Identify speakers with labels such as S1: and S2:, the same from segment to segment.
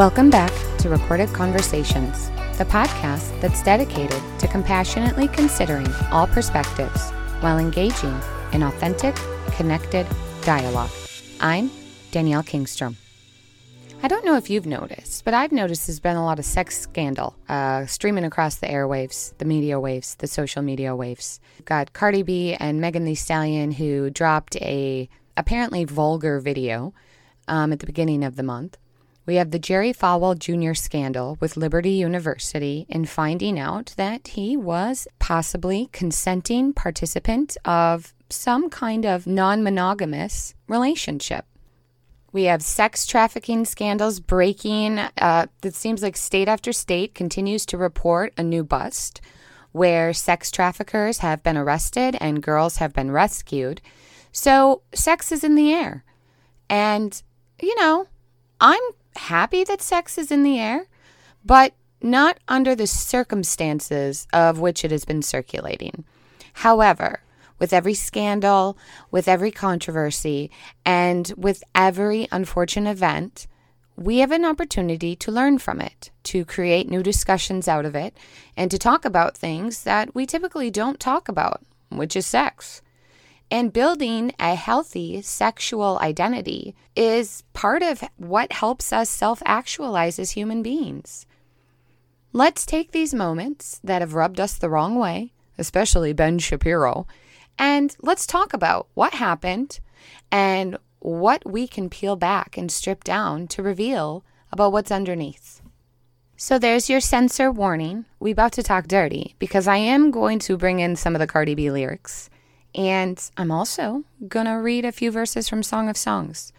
S1: Welcome back to Recorded Conversations, the podcast that's dedicated to compassionately considering all perspectives while engaging in authentic, connected dialogue. I'm Danielle Kingstrom. I don't know if you've noticed, but I've noticed there's been a lot of sex scandal uh, streaming across the airwaves, the media waves, the social media waves. We've got Cardi B and Megan Thee Stallion who dropped a apparently vulgar video um, at the beginning of the month. We have the Jerry Falwell Jr. scandal with Liberty University in finding out that he was possibly consenting participant of some kind of non monogamous relationship. We have sex trafficking scandals breaking. Uh, it seems like state after state continues to report a new bust where sex traffickers have been arrested and girls have been rescued. So, sex is in the air. And, you know, I'm happy that sex is in the air, but not under the circumstances of which it has been circulating. However, with every scandal, with every controversy, and with every unfortunate event, we have an opportunity to learn from it, to create new discussions out of it, and to talk about things that we typically don't talk about, which is sex. And building a healthy sexual identity is part of what helps us self actualize as human beings. Let's take these moments that have rubbed us the wrong way, especially Ben Shapiro, and let's talk about what happened and what we can peel back and strip down to reveal about what's underneath. So there's your censor warning. We about to talk dirty because I am going to bring in some of the Cardi B lyrics. And I'm also going to read a few verses from Song of Songs.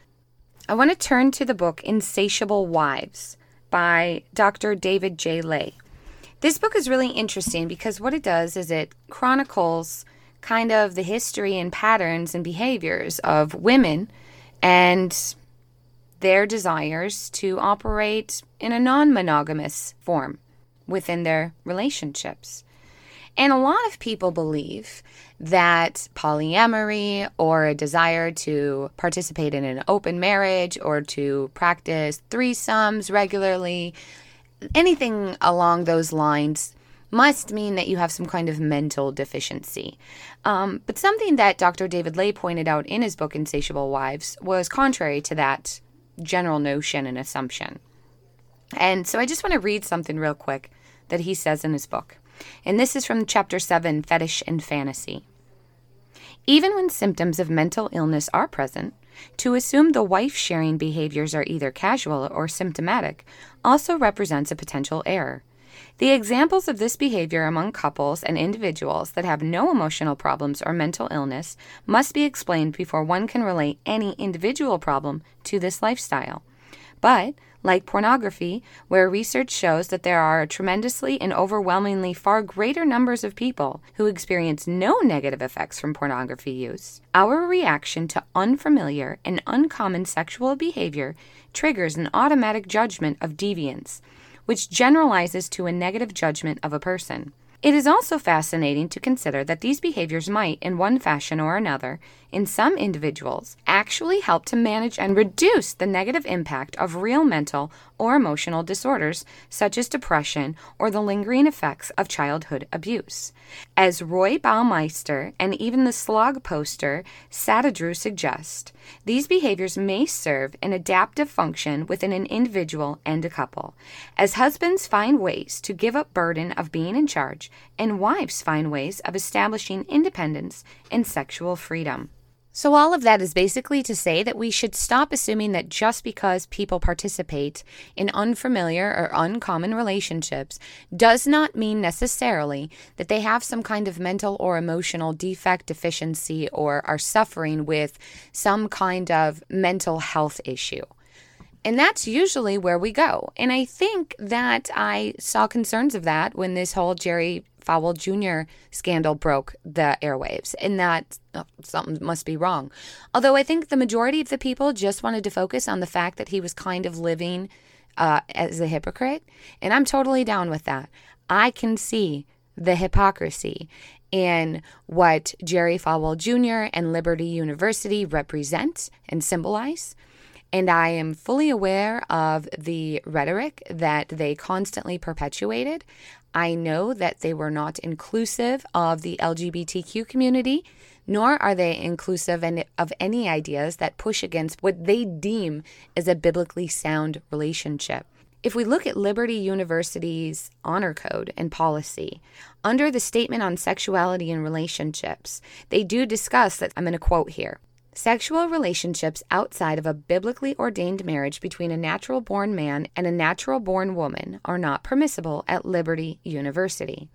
S1: I want to turn to the book Insatiable Wives by Dr. David J. Ley. This book is really interesting because what it does is it chronicles kind of the history and patterns and behaviors of women and their desires to operate in a non monogamous form within their relationships. And a lot of people believe that polyamory or a desire to participate in an open marriage or to practice threesomes regularly, anything along those lines, must mean that you have some kind of mental deficiency. Um, but something that Dr. David Ley pointed out in his book Insatiable Wives was contrary to that general notion and assumption. And so I just want to read something real quick that he says in his book. And this is from chapter 7 Fetish and Fantasy. Even when symptoms of mental illness are present, to assume the wife sharing behaviors are either casual or symptomatic also represents a potential error. The examples of this behavior among couples and individuals that have no emotional problems or mental illness must be explained before one can relate any individual problem to this lifestyle. But, like pornography, where research shows that there are tremendously and overwhelmingly far greater numbers of people who experience no negative effects from pornography use, our reaction to unfamiliar and uncommon sexual behavior triggers an automatic judgment of deviance which generalizes to a negative judgment of a person. It is also fascinating to consider that these behaviors might, in one fashion or another, in some individuals, actually help to manage and reduce the negative impact of real mental or emotional disorders, such as depression or the lingering effects of childhood abuse. As Roy Baumeister and even the slog poster Satadrew suggest, these behaviors may serve an adaptive function within an individual and a couple. As husbands find ways to give up burden of being in charge, and wives find ways of establishing independence and sexual freedom. So, all of that is basically to say that we should stop assuming that just because people participate in unfamiliar or uncommon relationships does not mean necessarily that they have some kind of mental or emotional defect, deficiency, or are suffering with some kind of mental health issue. And that's usually where we go. And I think that I saw concerns of that when this whole Jerry Falwell Jr. scandal broke the airwaves, and that oh, something must be wrong. Although I think the majority of the people just wanted to focus on the fact that he was kind of living uh, as a hypocrite, and I'm totally down with that. I can see the hypocrisy in what Jerry Falwell Jr. and Liberty University represent and symbolize. And I am fully aware of the rhetoric that they constantly perpetuated. I know that they were not inclusive of the LGBTQ community, nor are they inclusive of any ideas that push against what they deem as a biblically sound relationship. If we look at Liberty University's honor code and policy, under the statement on sexuality and relationships, they do discuss that I'm going to quote here. Sexual relationships outside of a biblically ordained marriage between a natural born man and a natural born woman are not permissible at Liberty University.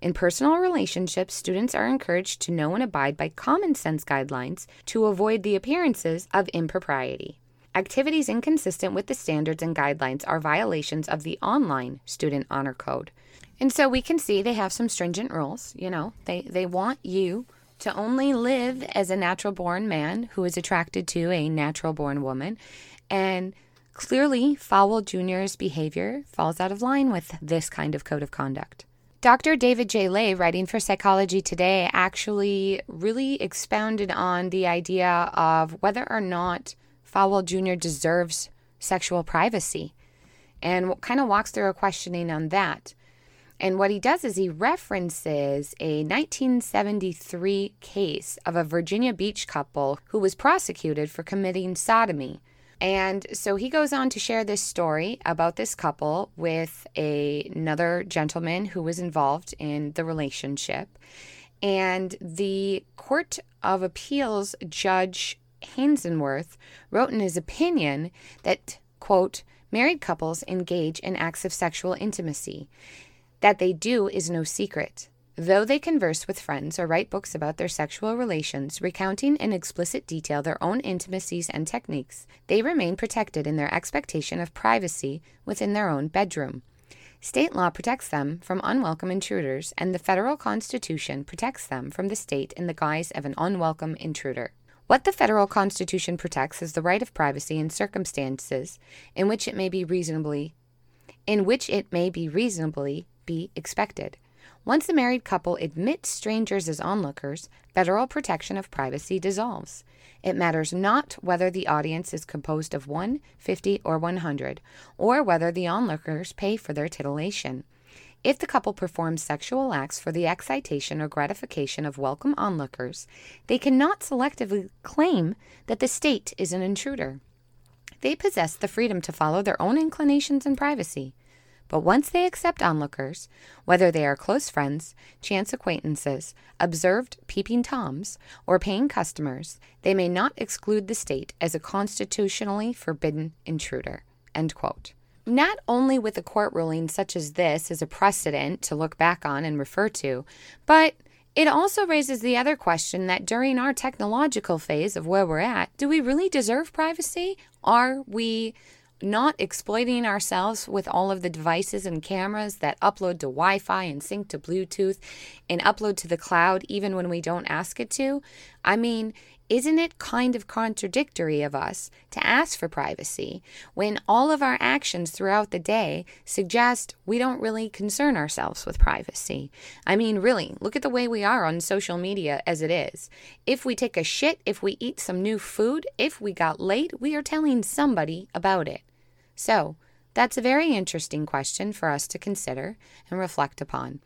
S1: In personal relationships, students are encouraged to know and abide by common sense guidelines to avoid the appearances of impropriety. Activities inconsistent with the standards and guidelines are violations of the online student honor code. And so we can see they have some stringent rules. You know, they, they want you to only live as a natural born man who is attracted to a natural born woman. And clearly, Falwell Jr.'s behavior falls out of line with this kind of code of conduct. Dr. David J. Ley, writing for Psychology Today, actually really expounded on the idea of whether or not Falwell Jr. deserves sexual privacy and kind of walks through a questioning on that. And what he does is he references a 1973 case of a Virginia Beach couple who was prosecuted for committing sodomy. And so he goes on to share this story about this couple with a, another gentleman who was involved in the relationship. And the Court of Appeals judge Haynsworth wrote in his opinion that, quote, married couples engage in acts of sexual intimacy. That they do is no secret. Though they converse with friends or write books about their sexual relations, recounting in explicit detail their own intimacies and techniques, they remain protected in their expectation of privacy within their own bedroom. State law protects them from unwelcome intruders, and the federal constitution protects them from the state in the guise of an unwelcome intruder. What the federal constitution protects is the right of privacy in circumstances in which it may be reasonably in which it may be reasonably be expected. Once a married couple admits strangers as onlookers, federal protection of privacy dissolves. It matters not whether the audience is composed of one, fifty, or 100, or whether the onlookers pay for their titillation. If the couple performs sexual acts for the excitation or gratification of welcome onlookers, they cannot selectively claim that the state is an intruder. They possess the freedom to follow their own inclinations in privacy. But once they accept onlookers, whether they are close friends, chance acquaintances, observed peeping toms, or paying customers, they may not exclude the state as a constitutionally forbidden intruder. End quote not only with a court ruling such as this as a precedent to look back on and refer to, but it also raises the other question that during our technological phase of where we're at, do we really deserve privacy? Are we not exploiting ourselves with all of the devices and cameras that upload to Wi Fi and sync to Bluetooth and upload to the cloud even when we don't ask it to? I mean, isn't it kind of contradictory of us to ask for privacy when all of our actions throughout the day suggest we don't really concern ourselves with privacy? I mean, really, look at the way we are on social media as it is. If we take a shit, if we eat some new food, if we got late, we are telling somebody about it. So, that's a very interesting question for us to consider and reflect upon.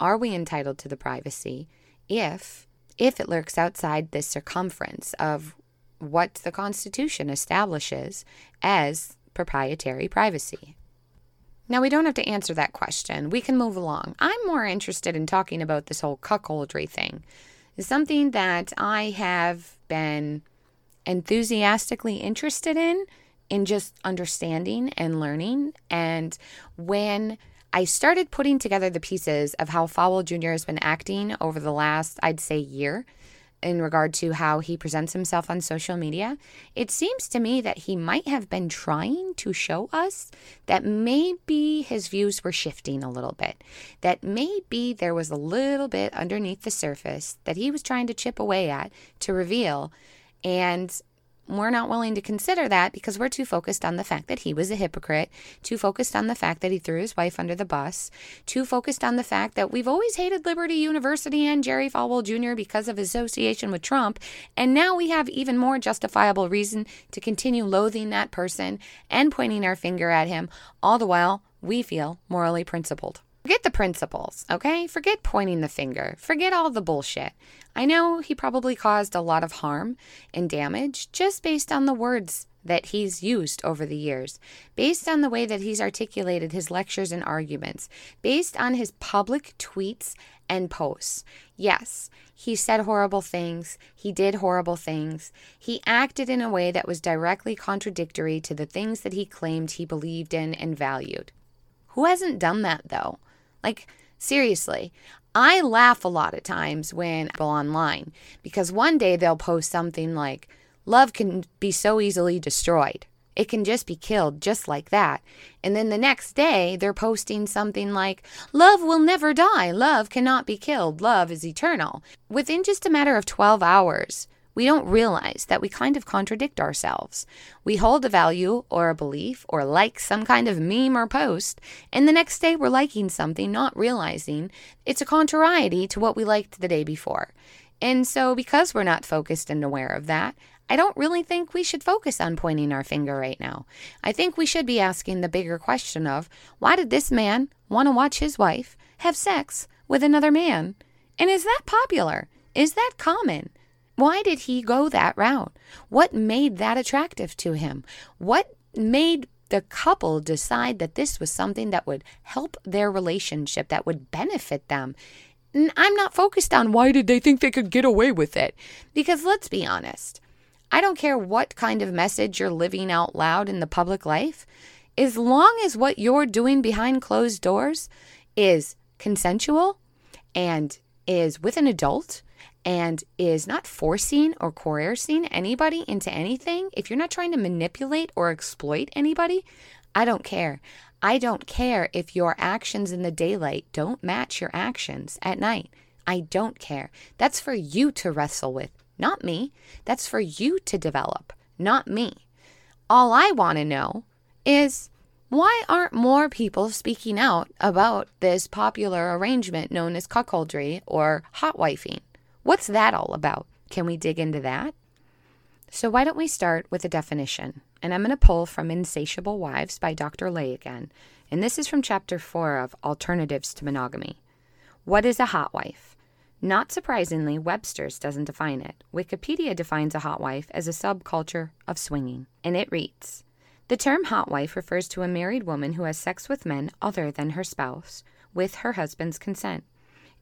S1: Are we entitled to the privacy if if it lurks outside the circumference of what the Constitution establishes as proprietary privacy. Now, we don't have to answer that question. We can move along. I'm more interested in talking about this whole cuckoldry thing. It's something that I have been enthusiastically interested in, in just understanding and learning. And when I started putting together the pieces of how Falwell Jr. has been acting over the last, I'd say, year in regard to how he presents himself on social media. It seems to me that he might have been trying to show us that maybe his views were shifting a little bit, that maybe there was a little bit underneath the surface that he was trying to chip away at to reveal. And we're not willing to consider that because we're too focused on the fact that he was a hypocrite, too focused on the fact that he threw his wife under the bus, too focused on the fact that we've always hated Liberty University and Jerry Falwell Jr. because of his association with Trump. And now we have even more justifiable reason to continue loathing that person and pointing our finger at him, all the while we feel morally principled. Forget the principles, okay? Forget pointing the finger. Forget all the bullshit. I know he probably caused a lot of harm and damage just based on the words that he's used over the years, based on the way that he's articulated his lectures and arguments, based on his public tweets and posts. Yes, he said horrible things. He did horrible things. He acted in a way that was directly contradictory to the things that he claimed he believed in and valued. Who hasn't done that though? Like, seriously, I laugh a lot of times when people online because one day they'll post something like, Love can be so easily destroyed. It can just be killed just like that. And then the next day, they're posting something like, Love will never die. Love cannot be killed. Love is eternal. Within just a matter of 12 hours, we don't realize that we kind of contradict ourselves. We hold a value or a belief or like some kind of meme or post, and the next day we're liking something, not realizing it's a contrariety to what we liked the day before. And so, because we're not focused and aware of that, I don't really think we should focus on pointing our finger right now. I think we should be asking the bigger question of why did this man want to watch his wife have sex with another man? And is that popular? Is that common? Why did he go that route? What made that attractive to him? What made the couple decide that this was something that would help their relationship, that would benefit them? I'm not focused on why did they think they could get away with it? Because let's be honest, I don't care what kind of message you're living out loud in the public life, as long as what you're doing behind closed doors is consensual and is with an adult and is not forcing or coercing anybody into anything, if you're not trying to manipulate or exploit anybody, I don't care. I don't care if your actions in the daylight don't match your actions at night. I don't care. That's for you to wrestle with, not me. That's for you to develop, not me. All I want to know is why aren't more people speaking out about this popular arrangement known as cuckoldry or hot wifing? What's that all about? Can we dig into that? So, why don't we start with a definition? And I'm going to pull from Insatiable Wives by Dr. Ley again. And this is from chapter 4 of Alternatives to Monogamy. What is a hot wife? Not surprisingly, Webster's doesn't define it. Wikipedia defines a hot wife as a subculture of swinging, and it reads The term hot wife refers to a married woman who has sex with men other than her spouse, with her husband's consent.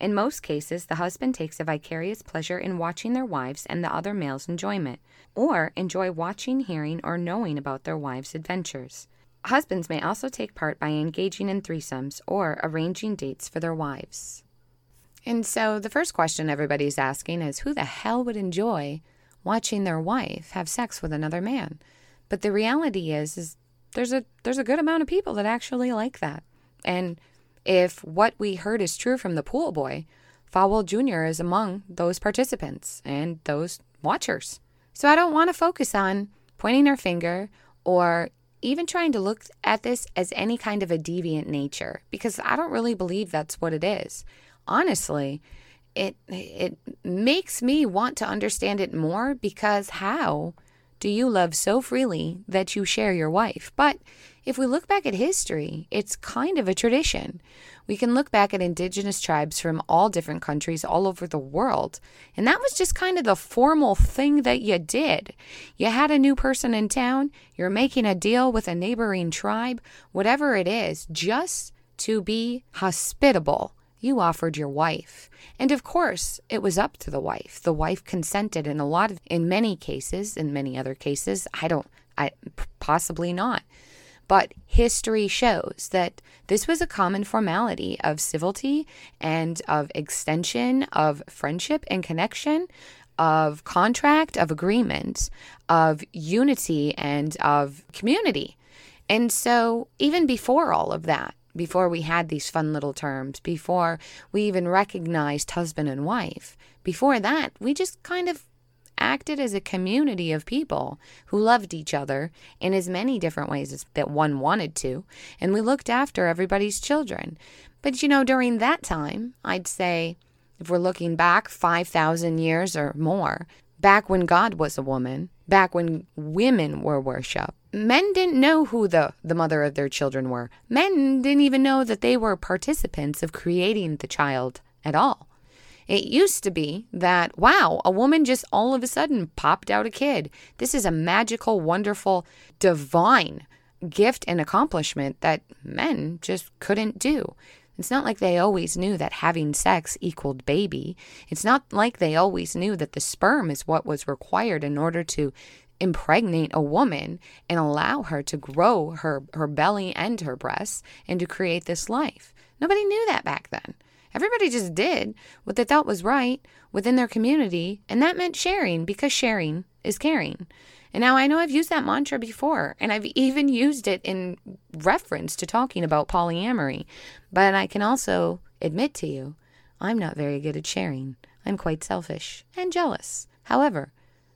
S1: In most cases, the husband takes a vicarious pleasure in watching their wives and the other male's enjoyment, or enjoy watching, hearing, or knowing about their wives' adventures. Husbands may also take part by engaging in threesomes or arranging dates for their wives. And so the first question everybody's asking is who the hell would enjoy watching their wife have sex with another man? But the reality is is there's a there's a good amount of people that actually like that. And if what we heard is true from the pool boy, Falwell Jr. is among those participants and those watchers. So I don't want to focus on pointing our finger or even trying to look at this as any kind of a deviant nature because I don't really believe that's what it is. Honestly, it it makes me want to understand it more because how do you love so freely that you share your wife? But if we look back at history, it's kind of a tradition. We can look back at indigenous tribes from all different countries all over the world, and that was just kind of the formal thing that you did. You had a new person in town, you're making a deal with a neighboring tribe, whatever it is, just to be hospitable. You offered your wife. And of course, it was up to the wife. The wife consented in a lot of in many cases, in many other cases, I don't I possibly not. But history shows that this was a common formality of civility and of extension of friendship and connection, of contract, of agreement, of unity, and of community. And so, even before all of that, before we had these fun little terms, before we even recognized husband and wife, before that, we just kind of acted as a community of people who loved each other in as many different ways as that one wanted to, and we looked after everybody's children. But you know, during that time, I'd say if we're looking back 5,000 years or more, back when God was a woman, back when women were worshiped, men didn't know who the, the mother of their children were. Men didn't even know that they were participants of creating the child at all. It used to be that, wow, a woman just all of a sudden popped out a kid. This is a magical, wonderful, divine gift and accomplishment that men just couldn't do. It's not like they always knew that having sex equaled baby. It's not like they always knew that the sperm is what was required in order to impregnate a woman and allow her to grow her, her belly and her breasts and to create this life. Nobody knew that back then. Everybody just did what they thought was right within their community, and that meant sharing because sharing is caring. And now I know I've used that mantra before, and I've even used it in reference to talking about polyamory. But I can also admit to you, I'm not very good at sharing. I'm quite selfish and jealous. However,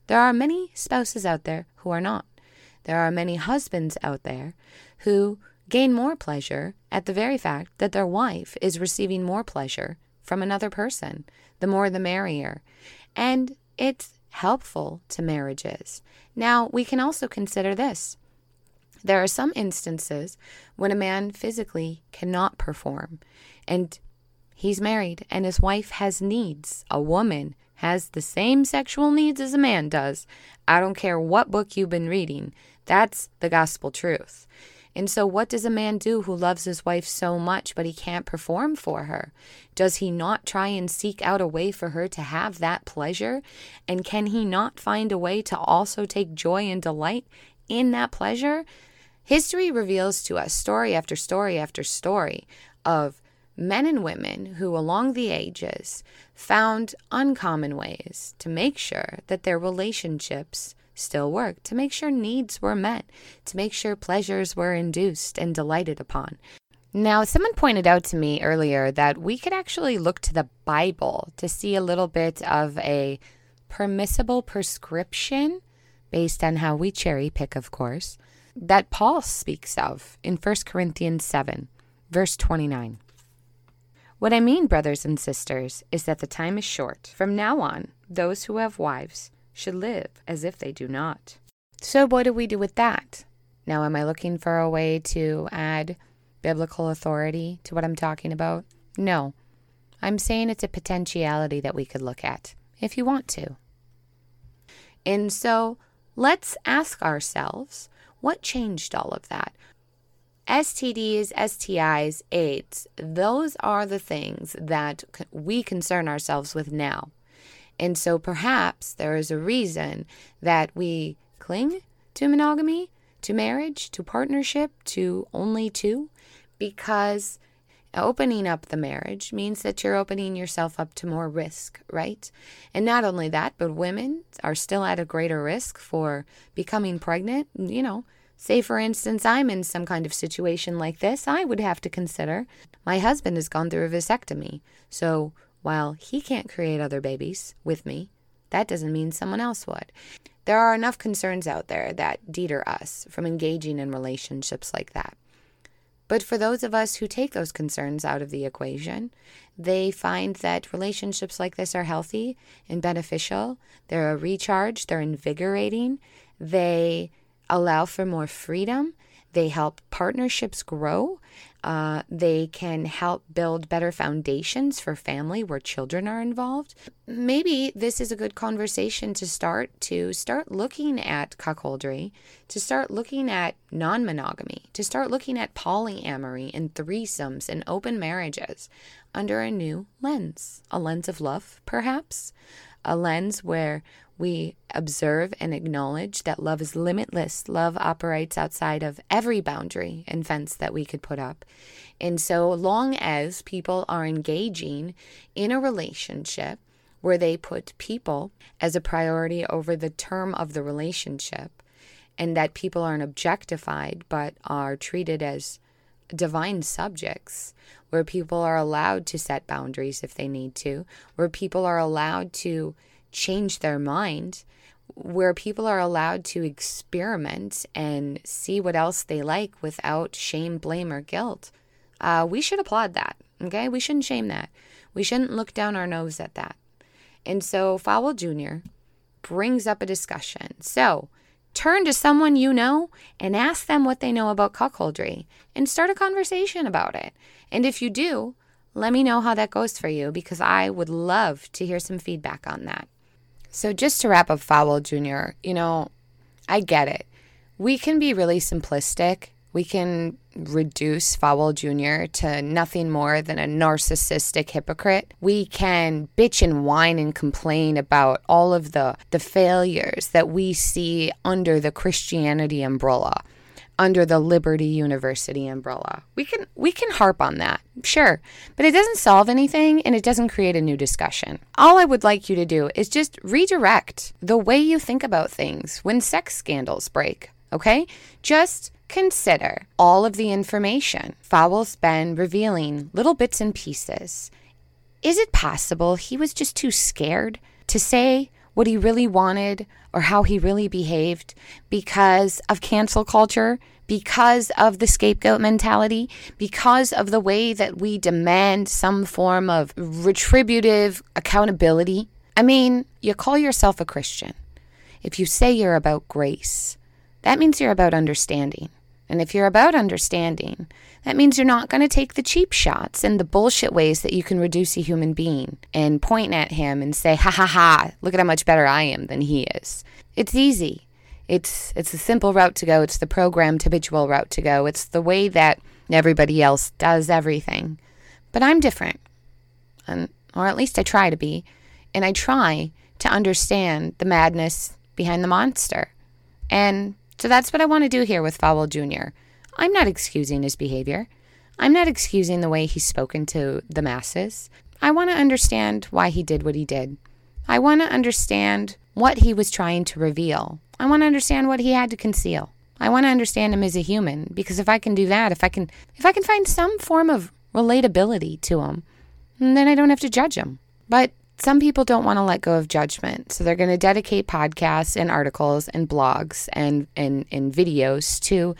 S1: there are many spouses out there who are not. There are many husbands out there who gain more pleasure at the very fact that their wife is receiving more pleasure from another person. The more the merrier. And it's helpful to marriages. Now, we can also consider this. There are some instances when a man physically cannot perform and he's married and his wife has needs. A woman has the same sexual needs as a man does. I don't care what book you've been reading, that's the gospel truth. And so, what does a man do who loves his wife so much but he can't perform for her? Does he not try and seek out a way for her to have that pleasure? And can he not find a way to also take joy and delight in that pleasure? History reveals to us story after story after story of men and women who, along the ages, found uncommon ways to make sure that their relationships still work to make sure needs were met, to make sure pleasures were induced and delighted upon. Now, someone pointed out to me earlier that we could actually look to the Bible to see a little bit of a permissible prescription based on how we cherry pick, of course, that Paul speaks of in 1 Corinthians 7, verse 29. What I mean, brothers and sisters, is that the time is short. From now on, those who have wives should live as if they do not. So, what do we do with that? Now, am I looking for a way to add biblical authority to what I'm talking about? No. I'm saying it's a potentiality that we could look at if you want to. And so let's ask ourselves what changed all of that? STDs, STIs, AIDS, those are the things that we concern ourselves with now. And so perhaps there is a reason that we cling to monogamy, to marriage, to partnership, to only two, because opening up the marriage means that you're opening yourself up to more risk, right? And not only that, but women are still at a greater risk for becoming pregnant. You know, say for instance, I'm in some kind of situation like this, I would have to consider my husband has gone through a vasectomy. So while he can't create other babies with me, that doesn't mean someone else would. There are enough concerns out there that deter us from engaging in relationships like that. But for those of us who take those concerns out of the equation, they find that relationships like this are healthy and beneficial. They're a recharge, they're invigorating, they allow for more freedom, they help partnerships grow. Uh, they can help build better foundations for family where children are involved. Maybe this is a good conversation to start to start looking at cuckoldry, to start looking at non monogamy, to start looking at polyamory and threesomes and open marriages under a new lens, a lens of love, perhaps, a lens where we observe and acknowledge that love is limitless. Love operates outside of every boundary and fence that we could put up. And so long as people are engaging in a relationship where they put people as a priority over the term of the relationship, and that people aren't objectified but are treated as divine subjects, where people are allowed to set boundaries if they need to, where people are allowed to change their mind, where people are allowed to experiment and see what else they like without shame, blame, or guilt. Uh, we should applaud that. Okay. We shouldn't shame that. We shouldn't look down our nose at that. And so Falwell Jr. brings up a discussion. So turn to someone you know and ask them what they know about cuckoldry and start a conversation about it. And if you do, let me know how that goes for you because I would love to hear some feedback on that. So, just to wrap up Falwell Jr., you know, I get it. We can be really simplistic. We can reduce Falwell Jr. to nothing more than a narcissistic hypocrite. We can bitch and whine and complain about all of the, the failures that we see under the Christianity umbrella under the Liberty University umbrella. We can we can harp on that. Sure, but it doesn't solve anything and it doesn't create a new discussion. All I would like you to do is just redirect the way you think about things when sex scandals break, okay? Just consider all of the information Falwell's been revealing little bits and pieces. Is it possible he was just too scared to say what he really wanted or how he really behaved because of cancel culture, because of the scapegoat mentality, because of the way that we demand some form of retributive accountability. I mean, you call yourself a Christian. If you say you're about grace, that means you're about understanding. And if you're about understanding, that means you're not going to take the cheap shots and the bullshit ways that you can reduce a human being and point at him and say, ha ha ha, look at how much better I am than he is. It's easy. It's it's the simple route to go. It's the programmed habitual route to go. It's the way that everybody else does everything. But I'm different. And or at least I try to be. And I try to understand the madness behind the monster. And so that's what I want to do here with Falwell Jr. I'm not excusing his behavior. I'm not excusing the way he's spoken to the masses. I want to understand why he did what he did. I want to understand what he was trying to reveal. I want to understand what he had to conceal. I want to understand him as a human because if I can do that, if I can if I can find some form of relatability to him, then I don't have to judge him. But some people don't want to let go of judgment. So they're going to dedicate podcasts and articles and blogs and, and, and videos to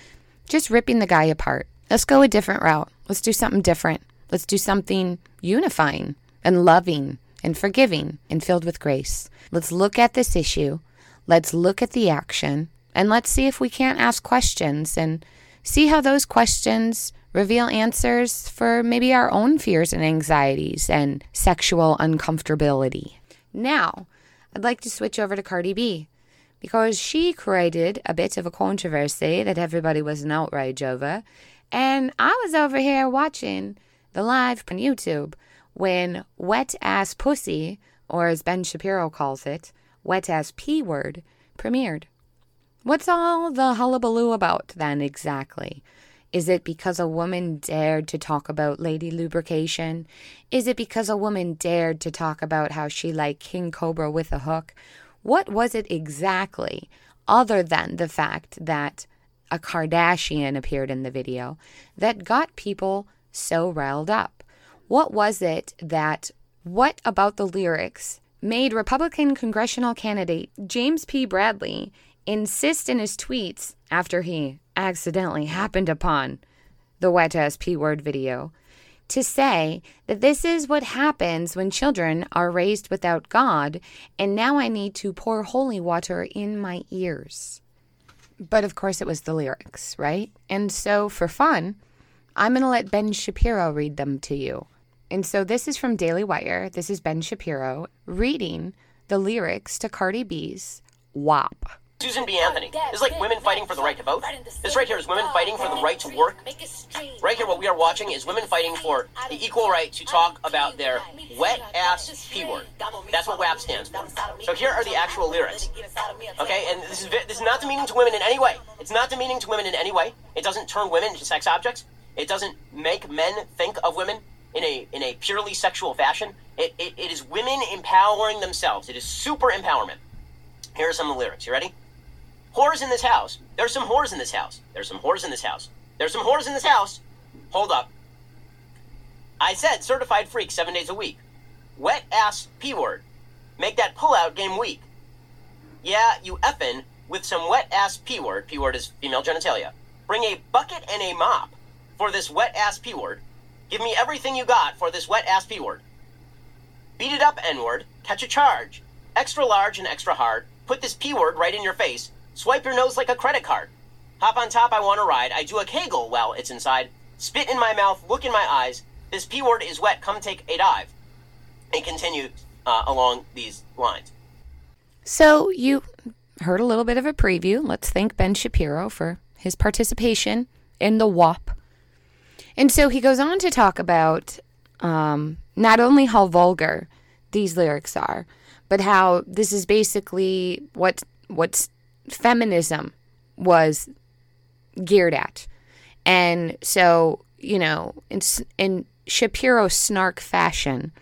S1: just ripping the guy apart. Let's go a different route. Let's do something different. Let's do something unifying and loving and forgiving and filled with grace. Let's look at this issue. Let's look at the action and let's see if we can't ask questions and see how those questions reveal answers for maybe our own fears and anxieties and sexual uncomfortability. Now, I'd like to switch over to Cardi B because she created a bit of a controversy that everybody was in outrage over. And I was over here watching the live on YouTube when Wet Ass Pussy, or as Ben Shapiro calls it, Wet Ass P Word, premiered. What's all the hullabaloo about then exactly? Is it because a woman dared to talk about lady lubrication? Is it because a woman dared to talk about how she liked King Cobra with a hook? What was it exactly, other than the fact that a Kardashian appeared in the video, that got people so riled up? What was it that, what about the lyrics made Republican congressional candidate James P. Bradley insist in his tweets after he accidentally happened upon the wet ass P word video to say that this is what happens when children are raised without God, and now I need to pour holy water in my ears. But of course, it was the lyrics, right? And so, for fun, I'm going to let Ben Shapiro read them to you. And so, this is from Daily Wire. This is Ben Shapiro reading the lyrics to Cardi B's WAP.
S2: Susan B. Anthony. This is like women fighting for the right to vote. This right here is women fighting for the right to work. Right here, what we are watching is women fighting for the equal right to talk about their wet ass P word. That's what WAP stands for. So here are the actual lyrics. Okay, and this is this is not demeaning to women in any way. It's not demeaning to women in any way. It doesn't turn women into sex objects. It doesn't make men think of women in a in a purely sexual fashion. It, it, it is women empowering themselves. It is super empowerment. Here are some of the lyrics. You ready? Whores in this house. There's some whores in this house. There's some whores in this house. There's some whores in this house. Hold up. I said certified freak seven days a week. Wet ass P word. make that pullout game weak. Yeah, you effin' with some wet ass P word, P word is female genitalia. Bring a bucket and a mop for this wet ass P word. Give me everything you got for this wet ass P word. Beat it up, N word. Catch a charge. Extra large and extra hard. Put this P word right in your face. Swipe your nose like a credit card. Hop on top, I want to ride. I do a kegel while it's inside. Spit in my mouth, look in my eyes. This P word is wet, come take a dive. And continue uh, along these lines.
S1: So you heard a little bit of a preview. Let's thank Ben Shapiro for his participation in the WAP. And so he goes on to talk about um, not only how vulgar these lyrics are, but how this is basically what what feminism was geared at. And so, you know, in, in Shapiro snark fashion,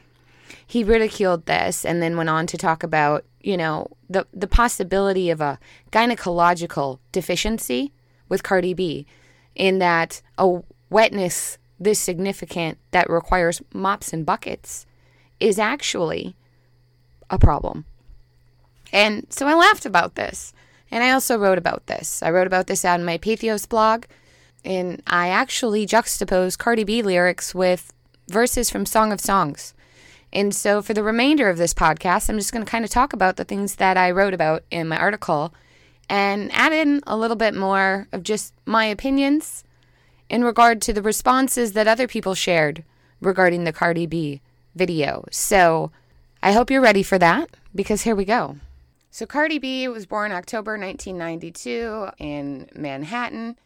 S1: he ridiculed this and then went on to talk about, you know, the, the possibility of a gynecological deficiency with Cardi B in that a wetness this significant that requires mops and buckets is actually a problem. And so I laughed about this. And I also wrote about this. I wrote about this on my Patheos blog. And I actually juxtaposed Cardi B lyrics with verses from Song of Songs. And so for the remainder of this podcast, I'm just going to kind of talk about the things that I wrote about in my article and add in a little bit more of just my opinions in regard to the responses that other people shared regarding the Cardi B video. So I hope you're ready for that because here we go. So Cardi B was born October 1992 in Manhattan.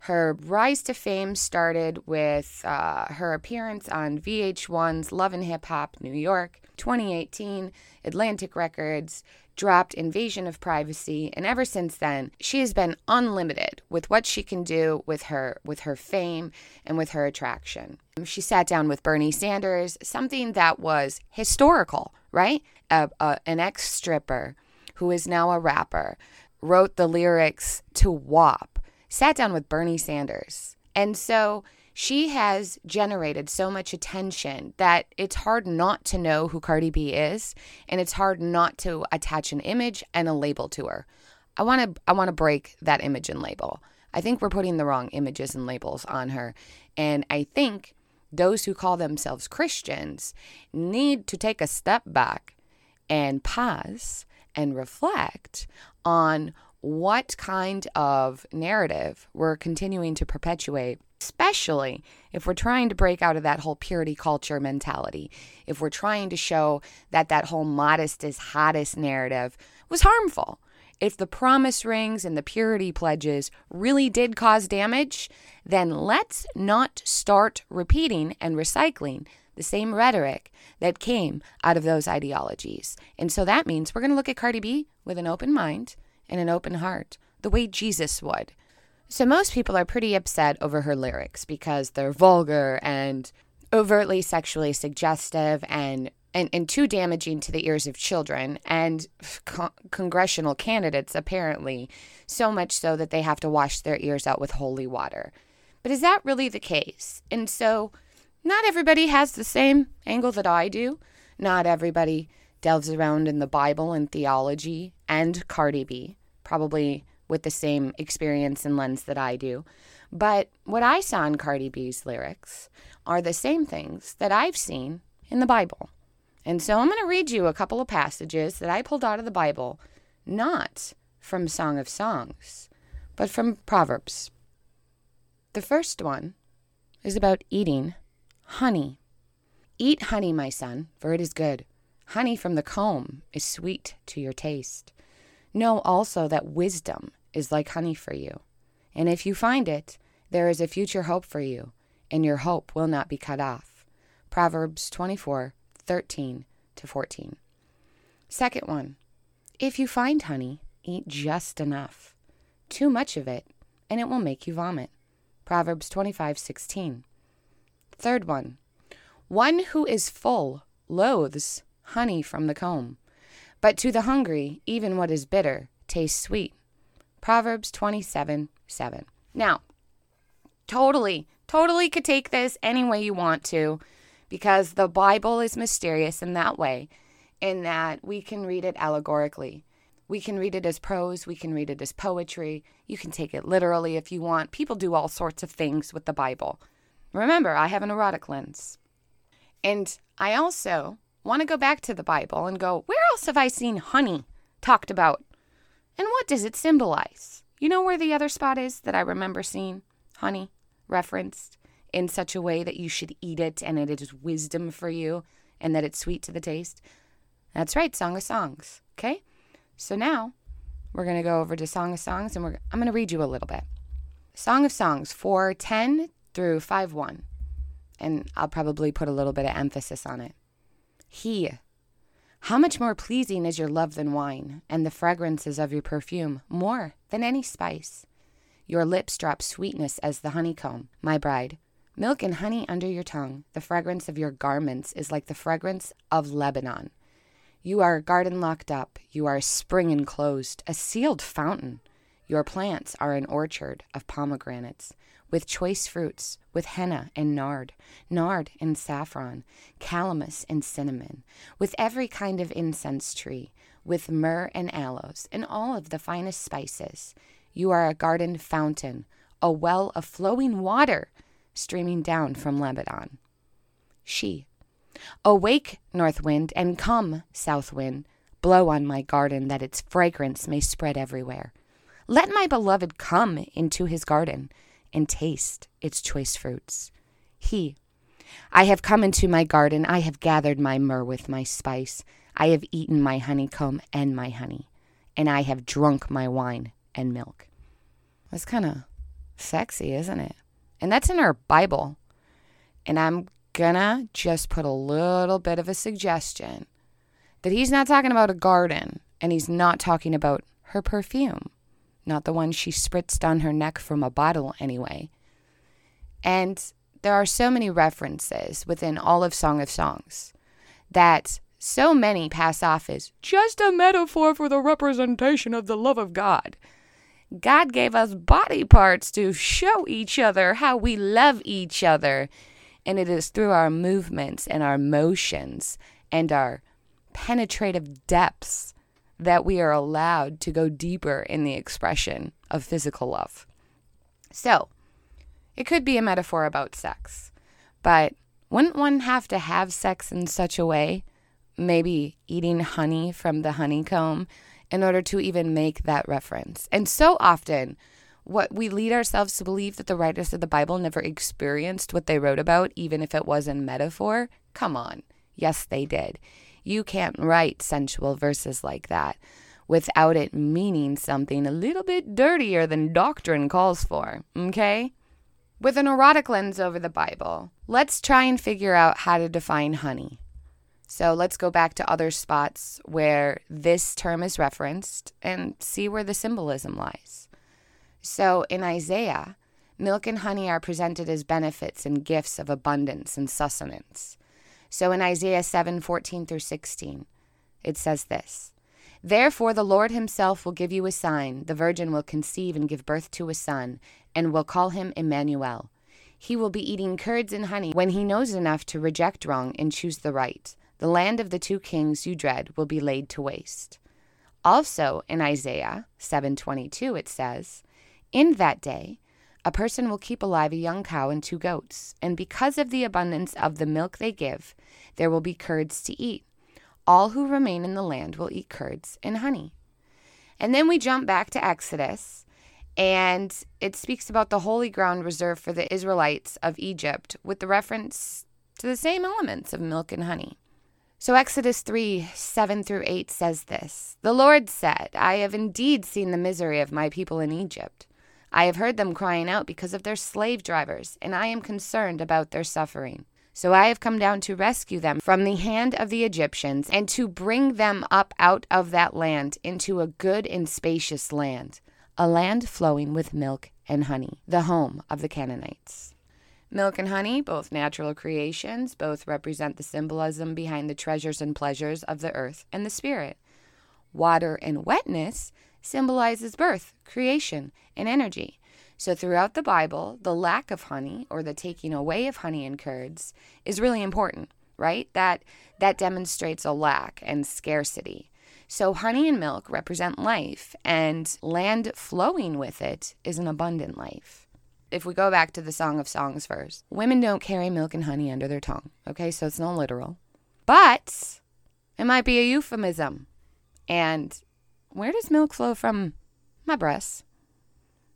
S1: Her rise to fame started with uh, her appearance on VH1's Love and Hip Hop New York 2018, Atlantic Records, dropped Invasion of Privacy, and ever since then, she has been unlimited with what she can do with her with her fame and with her attraction. She sat down with Bernie Sanders, something that was historical, right? an ex stripper who is now a rapper, wrote the lyrics to WAP, sat down with Bernie Sanders. And so she has generated so much attention that it's hard not to know who Cardi B is and it's hard not to attach an image and a label to her. I want to I want to break that image and label. I think we're putting the wrong images and labels on her. And I think those who call themselves Christians need to take a step back and pause and reflect on what kind of narrative we're continuing to perpetuate especially if we're trying to break out of that whole purity culture mentality, if we're trying to show that that whole modest is hottest narrative was harmful. If the promise rings and the purity pledges really did cause damage, then let's not start repeating and recycling the same rhetoric that came out of those ideologies. And so that means we're going to look at Cardi B with an open mind and an open heart, the way Jesus would. So, most people are pretty upset over her lyrics because they're vulgar and overtly sexually suggestive and, and, and too damaging to the ears of children and co- congressional candidates, apparently, so much so that they have to wash their ears out with holy water. But is that really the case? And so, not everybody has the same angle that I do. Not everybody delves around in the Bible and theology and Cardi B. Probably with the same experience and lens that I do. But what I saw in Cardi B's lyrics are the same things that I've seen in the Bible. And so I'm going to read you a couple of passages that I pulled out of the Bible, not from Song of Songs, but from Proverbs. The first one is about eating honey. Eat honey, my son, for it is good. Honey from the comb is sweet to your taste. Know also that wisdom is like honey for you. And if you find it, there is a future hope for you, and your hope will not be cut off. Proverbs 24 13 to 14. Second one, if you find honey, eat just enough. Too much of it, and it will make you vomit. Proverbs 25 16. Third one, one who is full loathes honey from the comb, but to the hungry, even what is bitter tastes sweet. Proverbs 27 7. Now, totally, totally could take this any way you want to because the Bible is mysterious in that way. in that we can read it allegorically. We can read it as prose, we can read it as poetry, you can take it literally if you want. People do all sorts of things with the Bible. Remember, I have an erotic lens. And I also want to go back to the Bible and go, where else have I seen honey talked about? And what does it symbolize? You know where the other spot is that I remember seeing honey referenced in such a way that you should eat it and it is wisdom for you and that it's sweet to the taste? That's right, Song of Songs. Okay? So now we're going to go over to Song of Songs and we're, I'm going to read you a little bit. Song of Songs 410 through 5 1. And I'll probably put a little bit of emphasis on it. He. How much more pleasing is your love than wine, and the fragrances of your perfume more than any spice. Your lips drop sweetness as the honeycomb, my bride. Milk and honey under your tongue. The fragrance of your garments is like the fragrance of Lebanon. You are a garden locked up. You are a spring enclosed, a sealed fountain. Your plants are an orchard of pomegranates, with choice fruits, with henna and nard, nard and saffron, calamus and cinnamon, with every kind of incense tree, with myrrh and aloes, and all of the finest spices. You are a garden fountain, a well of flowing water streaming down from Lebanon. She, Awake, north wind, and come, south wind, blow on my garden that its fragrance may spread everywhere. Let my beloved come into his garden and taste its choice fruits. He, I have come into my garden, I have gathered my myrrh with my spice, I have eaten my honeycomb and my honey, and I have drunk my wine and milk. That's kind of sexy, isn't it? And that's in our Bible. And I'm gonna just put a little bit of a suggestion that he's not talking about a garden and he's not talking about her perfume, not the one she spritzed on her neck from a bottle anyway. And there are so many references within all of Song of Songs that so many pass off as just a metaphor for the representation of the love of God. God gave us body parts to show each other how we love each other and it is through our movements and our motions and our penetrative depths that we are allowed to go deeper in the expression of physical love. So, it could be a metaphor about sex, but wouldn't one have to have sex in such a way, maybe eating honey from the honeycomb, in order to even make that reference? And so often, what we lead ourselves to believe that the writers of the Bible never experienced what they wrote about, even if it was in metaphor? Come on. Yes, they did. You can't write sensual verses like that without it meaning something a little bit dirtier than doctrine calls for, okay? With an erotic lens over the Bible, let's try and figure out how to define honey. So let's go back to other spots where this term is referenced and see where the symbolism lies. So in Isaiah, milk and honey are presented as benefits and gifts of abundance and sustenance. So in Isaiah 7 14 through 16, it says this Therefore the Lord himself will give you a sign. The virgin will conceive and give birth to a son, and will call him Emmanuel. He will be eating curds and honey when he knows enough to reject wrong and choose the right. The land of the two kings you dread will be laid to waste. Also in Isaiah 7:22 it says, in that day, a person will keep alive a young cow and two goats, and because of the abundance of the milk they give, there will be curds to eat. All who remain in the land will eat curds and honey. And then we jump back to Exodus, and it speaks about the holy ground reserved for the Israelites of Egypt with the reference to the same elements of milk and honey. So Exodus 3 7 through 8 says this The Lord said, I have indeed seen the misery of my people in Egypt. I have heard them crying out because of their slave drivers, and I am concerned about their suffering. So I have come down to rescue them from the hand of the Egyptians, and to bring them up out of that land into a good and spacious land, a land flowing with milk and honey, the home of the Canaanites. Milk and honey, both natural creations, both represent the symbolism behind the treasures and pleasures of the earth and the spirit. Water and wetness symbolizes birth, creation, and energy. So, throughout the Bible, the lack of honey or the taking away of honey and curds is really important, right? That that demonstrates a lack and scarcity. So honey and milk represent life and land flowing with it is an abundant life. If we go back to the Song of Songs verse, women don't carry milk and honey under their tongue. Okay, so it's not literal. But it might be a euphemism. And where does milk flow from? My breasts.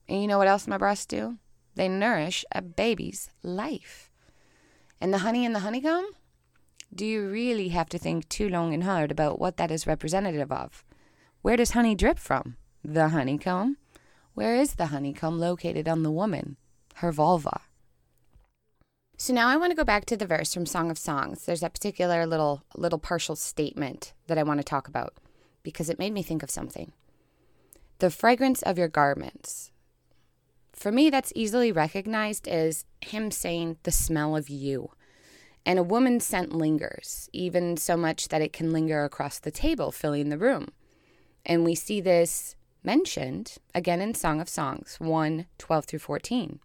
S1: And you know what else my breasts do? They nourish a baby's life. And the honey in the honeycomb? Do you really have to think too long and hard about what that is representative of? Where does honey drip from? The honeycomb? Where is the honeycomb located on the woman? Her vulva. So now I want to go back to the verse from Song of Songs. There's a particular little little partial statement that I want to talk about because it made me think of something. The fragrance of your garments. For me, that's easily recognized as him saying the smell of you. And a woman's scent lingers, even so much that it can linger across the table, filling the room. And we see this mentioned again in Song of Songs 1 12 through 14.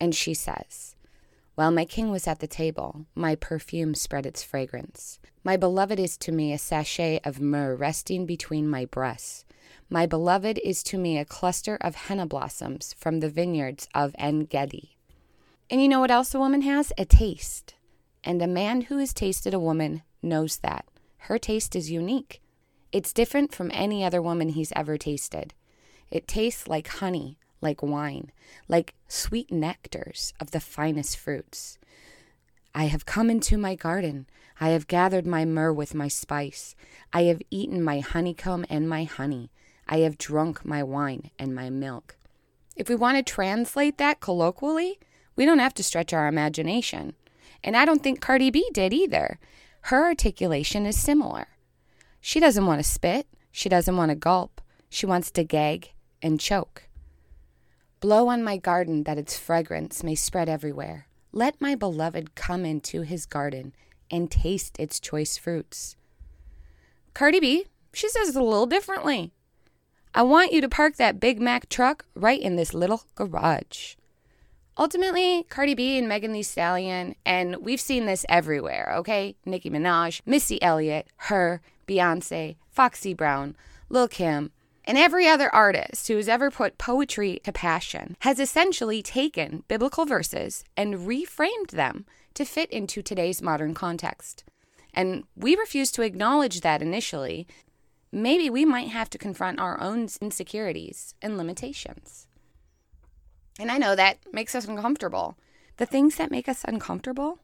S1: And she says, While my king was at the table, my perfume spread its fragrance. My beloved is to me a sachet of myrrh resting between my breasts. My beloved is to me a cluster of henna blossoms from the vineyards of En Gedi. And you know what else a woman has? A taste. And a man who has tasted a woman knows that. Her taste is unique. It's different from any other woman he's ever tasted. It tastes like honey, like wine, like sweet nectars of the finest fruits. I have come into my garden. I have gathered my myrrh with my spice. I have eaten my honeycomb and my honey. I have drunk my wine and my milk. If we want to translate that colloquially, we don't have to stretch our imagination. And I don't think Cardi B did either. Her articulation is similar. She doesn't want to spit, she doesn't want to gulp, she wants to gag and choke. Blow on my garden that its fragrance may spread everywhere. Let my beloved come into his garden and taste its choice fruits. Cardi B, she says it a little differently. I want you to park that Big Mac truck right in this little garage. Ultimately, Cardi B and Megan Thee Stallion, and we've seen this everywhere, okay? Nicki Minaj, Missy Elliott, her, Beyonce, Foxy Brown, Lil Kim, and every other artist who has ever put poetry to passion has essentially taken biblical verses and reframed them to fit into today's modern context. And we refuse to acknowledge that initially maybe we might have to confront our own insecurities and limitations. And I know that makes us uncomfortable. The things that make us uncomfortable,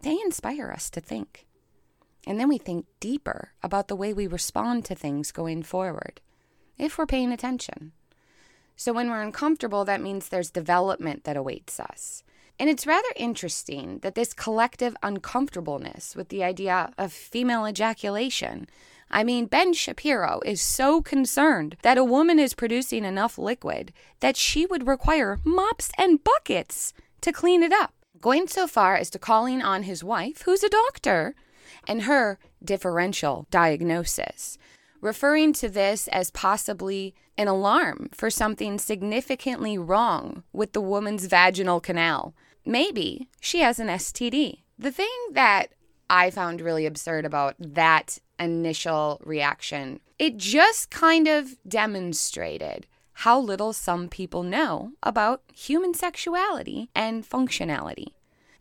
S1: they inspire us to think. And then we think deeper about the way we respond to things going forward, if we're paying attention. So when we're uncomfortable, that means there's development that awaits us. And it's rather interesting that this collective uncomfortableness with the idea of female ejaculation I mean, Ben Shapiro is so concerned that a woman is producing enough liquid that she would require mops and buckets to clean it up, going so far as to calling on his wife, who's a doctor, and her differential diagnosis, referring to this as possibly an alarm for something significantly wrong with the woman's vaginal canal. Maybe she has an STD. The thing that I found really absurd about that initial reaction. It just kind of demonstrated how little some people know about human sexuality and functionality.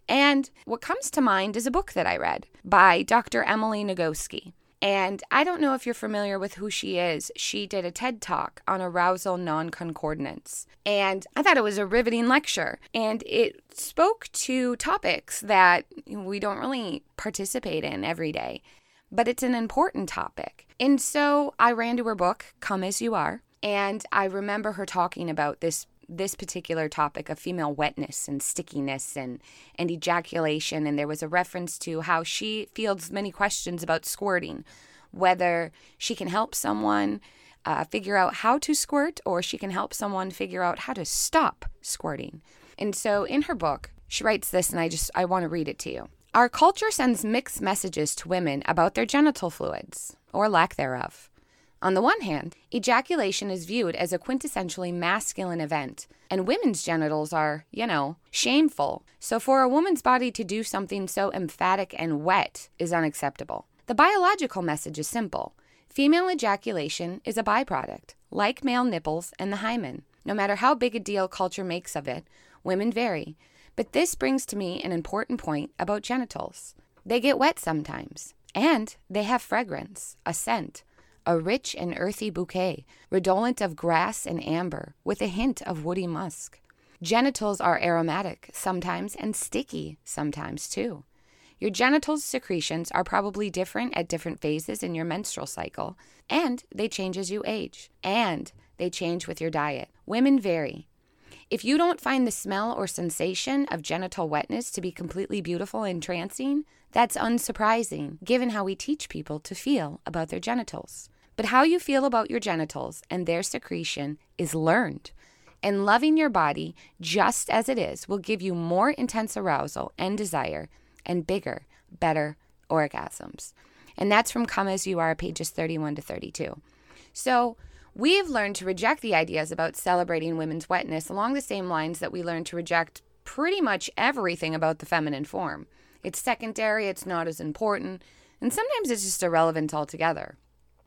S1: And what comes to mind is a book that I read by Dr. Emily Nagoski. And I don't know if you're familiar with who she is. She did a TED talk on arousal non concordance. And I thought it was a riveting lecture. And it spoke to topics that we don't really participate in every day but it's an important topic. And so I ran to her book, Come As You Are, and I remember her talking about this this particular topic of female wetness and stickiness and, and ejaculation. And there was a reference to how she fields many questions about squirting, whether she can help someone uh, figure out how to squirt or she can help someone figure out how to stop squirting. And so in her book, she writes this, and I just I want to read it to you. Our culture sends mixed messages to women about their genital fluids, or lack thereof. On the one hand, ejaculation is viewed as a quintessentially masculine event, and women's genitals are, you know, shameful. So for a woman's body to do something so emphatic and wet is unacceptable. The biological message is simple female ejaculation is a byproduct, like male nipples and the hymen. No matter how big a deal culture makes of it, women vary. But this brings to me an important point about genitals. They get wet sometimes, and they have fragrance, a scent, a rich and earthy bouquet, redolent of grass and amber, with a hint of woody musk. Genitals are aromatic sometimes and sticky sometimes too. Your genitals' secretions are probably different at different phases in your menstrual cycle, and they change as you age, and they change with your diet. Women vary. If you don't find the smell or sensation of genital wetness to be completely beautiful and trancing, that's unsurprising given how we teach people to feel about their genitals. But how you feel about your genitals and their secretion is learned. And loving your body just as it is will give you more intense arousal and desire and bigger, better orgasms. And that's from Come As You Are, pages 31 to 32. So, we've learned to reject the ideas about celebrating women's wetness along the same lines that we learned to reject pretty much everything about the feminine form. It's secondary, it's not as important, and sometimes it's just irrelevant altogether.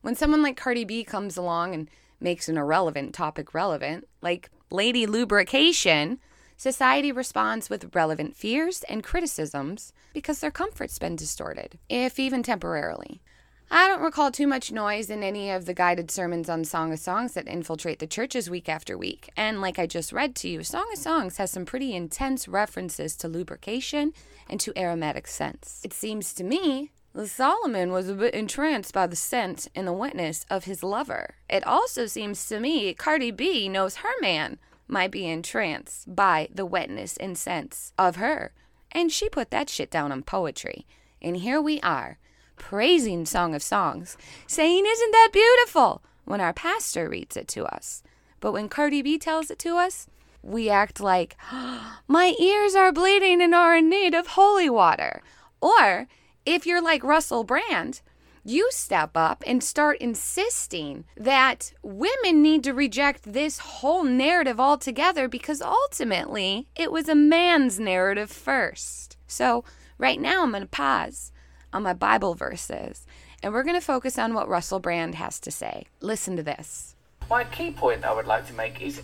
S1: When someone like Cardi B comes along and makes an irrelevant topic relevant, like lady lubrication, Society responds with relevant fears and criticisms because their comfort's been distorted, if even temporarily. I don't recall too much noise in any of the guided sermons on Song of Songs that infiltrate the churches week after week. And like I just read to you, Song of Songs has some pretty intense references to lubrication and to aromatic scents. It seems to me Solomon was a bit entranced by the scent and the wetness of his lover. It also seems to me Cardi B knows her man might be entranced by the wetness and sense of her. And she put that shit down on poetry. And here we are, praising Song of Songs, saying, Isn't that beautiful? when our pastor reads it to us. But when Cardi B tells it to us, we act like, My ears are bleeding and are in need of holy water. Or if you're like Russell Brand, you step up and start insisting that women need to reject this whole narrative altogether because ultimately it was a man's narrative first. So, right now, I'm going to pause on my Bible verses and we're going to focus on what Russell Brand has to say. Listen to this.
S3: My key point I would like to make is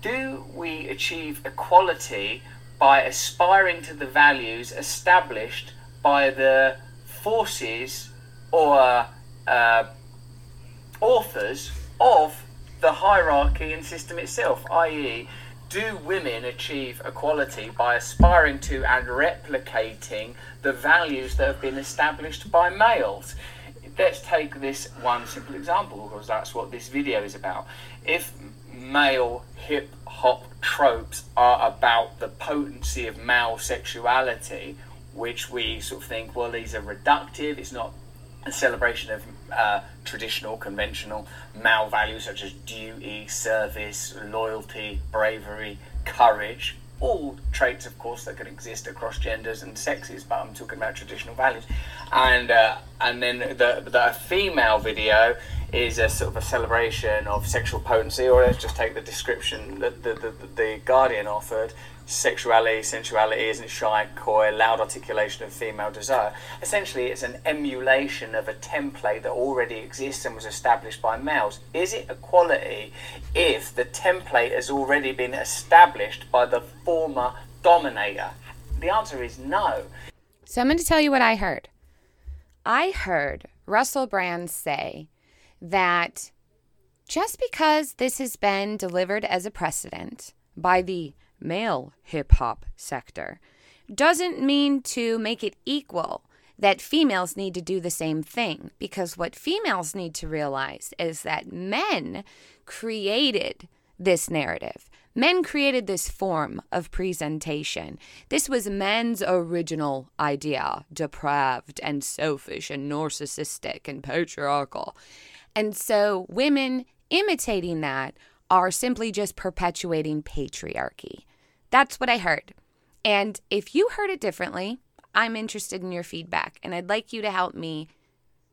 S3: do we achieve equality by aspiring to the values established by the forces or uh, authors of the hierarchy and system itself, i.e., do women achieve equality by aspiring to and replicating the values that have been established by males? Let's take this one simple example because that's what this video is about. If male hip hop tropes are about the potency of male sexuality, which we sort of think, well, these are reductive, it's not a celebration of uh, traditional, conventional male values such as duty, service, loyalty, bravery, courage. All traits, of course, that can exist across genders and sexes, but I'm talking about traditional values. And uh, and then the the female video is a sort of a celebration of sexual potency, or let's just take the description that the, the, the Guardian offered sexuality, sensuality isn't shy, coy, loud articulation of female desire. Essentially, it's an emulation of a template that already exists and was established by males. Is it equality if the template has already been established by the former dominator? The answer is no.
S1: So I'm going to tell you what I heard. I heard Russell Brand say that just because this has been delivered as a precedent by the male hip hop sector doesn't mean to make it equal that females need to do the same thing because what females need to realize is that men created this narrative. Men created this form of presentation. This was men's original idea, depraved and selfish and narcissistic and patriarchal. And so women imitating that are simply just perpetuating patriarchy. That's what I heard. And if you heard it differently, I'm interested in your feedback and I'd like you to help me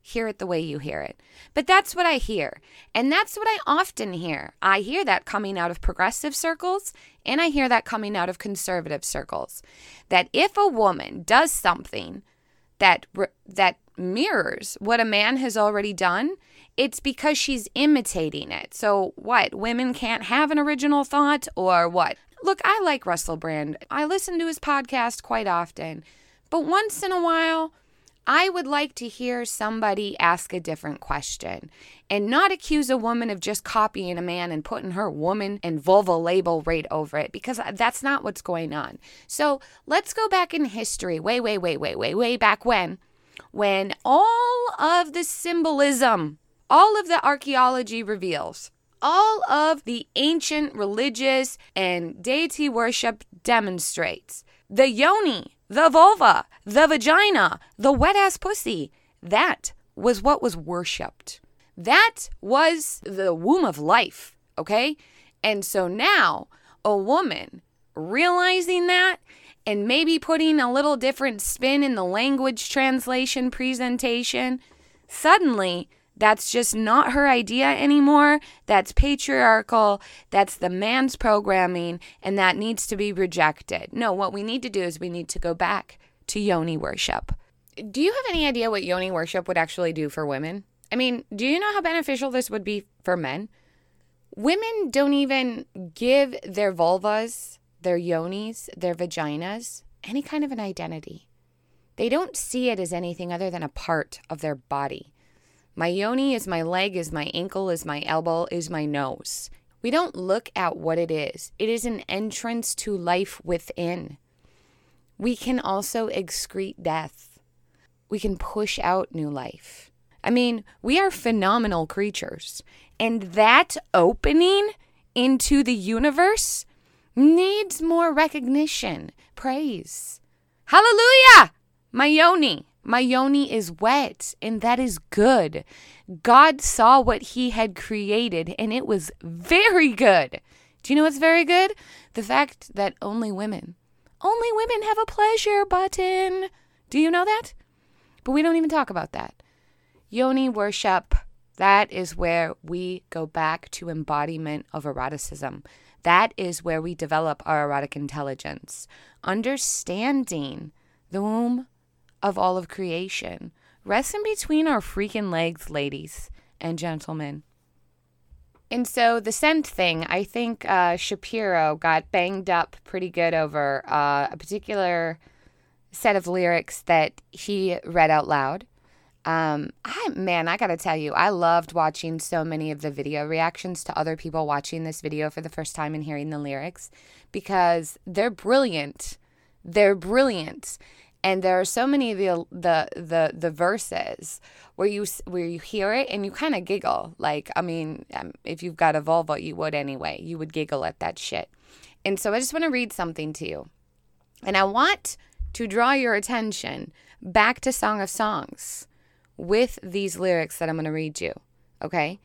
S1: hear it the way you hear it. But that's what I hear. And that's what I often hear. I hear that coming out of progressive circles and I hear that coming out of conservative circles. That if a woman does something that that mirrors what a man has already done, it's because she's imitating it. So, what? Women can't have an original thought or what? Look, I like Russell Brand. I listen to his podcast quite often. But once in a while, I would like to hear somebody ask a different question and not accuse a woman of just copying a man and putting her woman and vulva label right over it because that's not what's going on. So let's go back in history, way, way, way, way, way, way back when, when all of the symbolism, all of the archaeology reveals, all of the ancient religious and deity worship demonstrates the yoni the vulva, the vagina, the wet ass pussy. That was what was worshiped. That was the womb of life, okay? And so now a woman realizing that and maybe putting a little different spin in the language translation presentation, suddenly that's just not her idea anymore. That's patriarchal. That's the man's programming, and that needs to be rejected. No, what we need to do is we need to go back to yoni worship. Do you have any idea what yoni worship would actually do for women? I mean, do you know how beneficial this would be for men? Women don't even give their vulvas, their yonis, their vaginas any kind of an identity. They don't see it as anything other than a part of their body. My yoni is my leg, is my ankle, is my elbow, is my nose. We don't look at what it is. It is an entrance to life within. We can also excrete death. We can push out new life. I mean, we are phenomenal creatures. And that opening into the universe needs more recognition, praise. Hallelujah! My yoni. My yoni is wet, and that is good. God saw what he had created, and it was very good. Do you know what's very good? The fact that only women, only women have a pleasure button. Do you know that? But we don't even talk about that. Yoni worship, that is where we go back to embodiment of eroticism. That is where we develop our erotic intelligence. Understanding the womb of all of creation. Rest in between our freaking legs, ladies and gentlemen. And so the scent thing, I think uh, Shapiro got banged up pretty good over uh, a particular set of lyrics that he read out loud. Um, I man, I gotta tell you, I loved watching so many of the video reactions to other people watching this video for the first time and hearing the lyrics because they're brilliant. They're brilliant and there are so many of the the the, the verses where you where you hear it and you kind of giggle. Like i mean um, if you've got a Volvo, you would anyway. You would giggle at that shit. And so i just want to read something to you. And i want to draw your attention back to song of songs with these lyrics that i'm going to read you okay?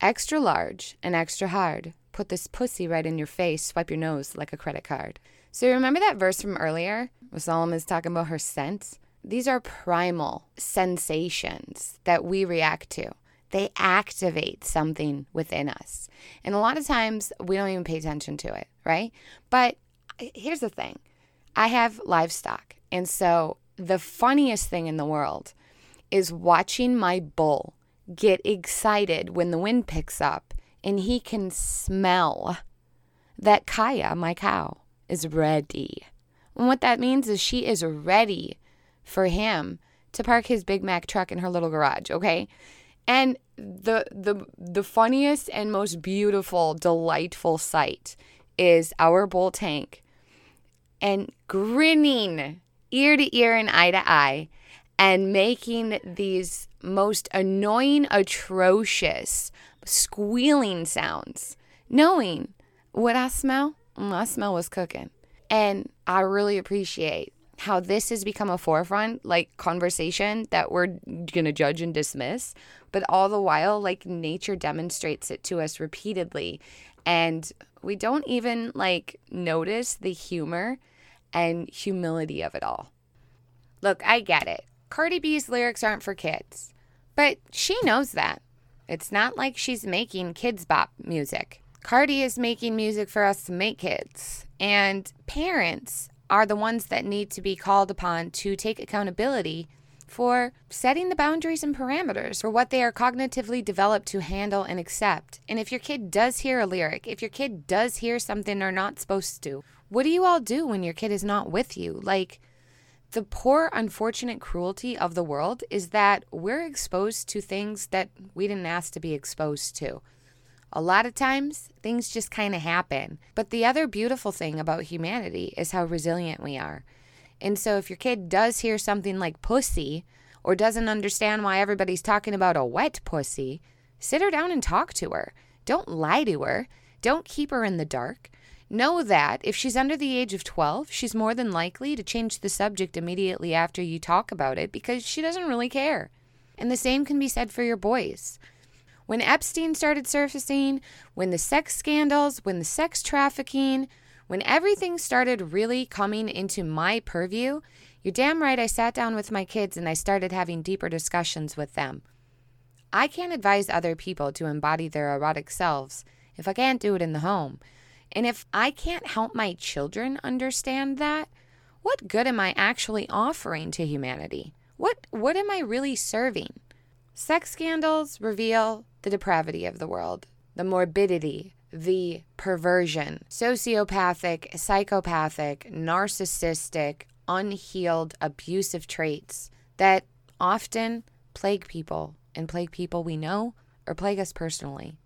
S1: Extra large and extra hard. Put this pussy right in your face. Swipe your nose like a credit card so remember that verse from earlier where Solomon is talking about her scent? These are primal sensations that we react to. They activate something within us. And a lot of times we don't even pay attention to it, right? But here's the thing I have livestock. And so the funniest thing in the world is watching my bull get excited when the wind picks up and he can smell that Kaya, my cow, is ready. And what that means is she is ready for him to park his Big Mac truck in her little garage, okay? And the the the funniest and most beautiful, delightful sight is our bull tank and grinning ear to ear and eye to eye and making these most annoying, atrocious, squealing sounds, knowing what I smell Mm, my smell was cooking. And I really appreciate how this has become a forefront, like conversation that we're to judge and dismiss, but all the while, like nature demonstrates it to us repeatedly. And we don't even like notice the humor and humility of it all. Look, I get it. Cardi B's lyrics aren't for kids. But she knows that. It's not like she's making kids bop music. Cardi is making music for us to make kids. And parents are the ones that need to be called upon to take accountability for setting the boundaries and parameters for what they are cognitively developed to handle and accept. And if your kid does hear a lyric, if your kid does hear something they're not supposed to, what do you all do when your kid is not with you? Like, the poor, unfortunate cruelty of the world is that we're exposed to things that we didn't ask to be exposed to. A lot of times, things just kind of happen. But the other beautiful thing about humanity is how resilient we are. And so if your kid does hear something like pussy or doesn't understand why everybody's talking about a wet pussy, sit her down and talk to her. Don't lie to her. Don't keep her in the dark. Know that if she's under the age of 12, she's more than likely to change the subject immediately after you talk about it because she doesn't really care. And the same can be said for your boys. When Epstein started surfacing, when the sex scandals, when the sex trafficking, when everything started really coming into my purview, you're damn right I sat down with my kids and I started having deeper discussions with them. I can't advise other people to embody their erotic selves if I can't do it in the home. And if I can't help my children understand that, what good am I actually offering to humanity? What what am I really serving? Sex scandals reveal the depravity of the world, the morbidity, the perversion, sociopathic, psychopathic, narcissistic, unhealed, abusive traits that often plague people and plague people we know or plague us personally.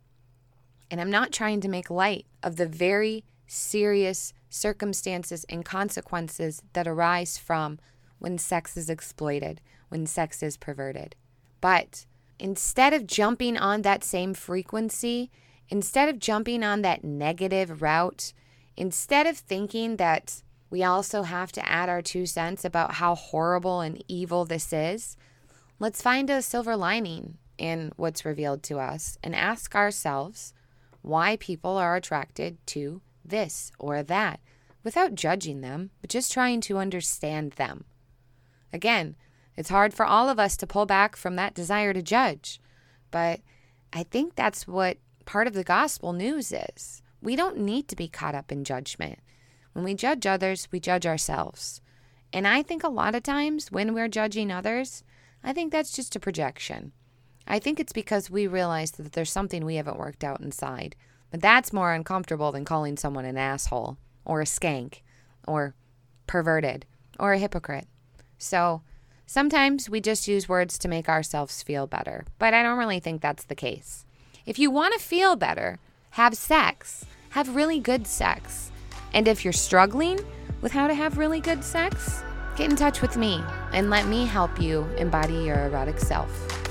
S1: And I'm not trying to make light of the very serious circumstances and consequences that arise from when sex is exploited, when sex is perverted. But instead of jumping on that same frequency instead of jumping on that negative route, instead of thinking that we also have to add our two cents about how horrible and evil this is, let's find a silver lining in what's revealed to us and ask ourselves why people are attracted to this or that without judging them, but just trying to understand them. Again, it's hard for all of us to pull back from that desire to judge, but I think that's what part of the gospel news is. We don't need to be caught up in judgment. When we judge others, we judge ourselves. And I think a lot of times when we're judging others, I think that's just a projection. I think it's because we realize that there's something we haven't worked out inside. But that's more uncomfortable than calling someone an asshole or a skank or perverted or a hypocrite. So sometimes we just use words to make ourselves feel better. But I don't really think that's the case. If you want to feel better, have sex. Have really good sex. And if you're struggling with how to have really good sex, get in touch with me and let me help you embody your erotic self.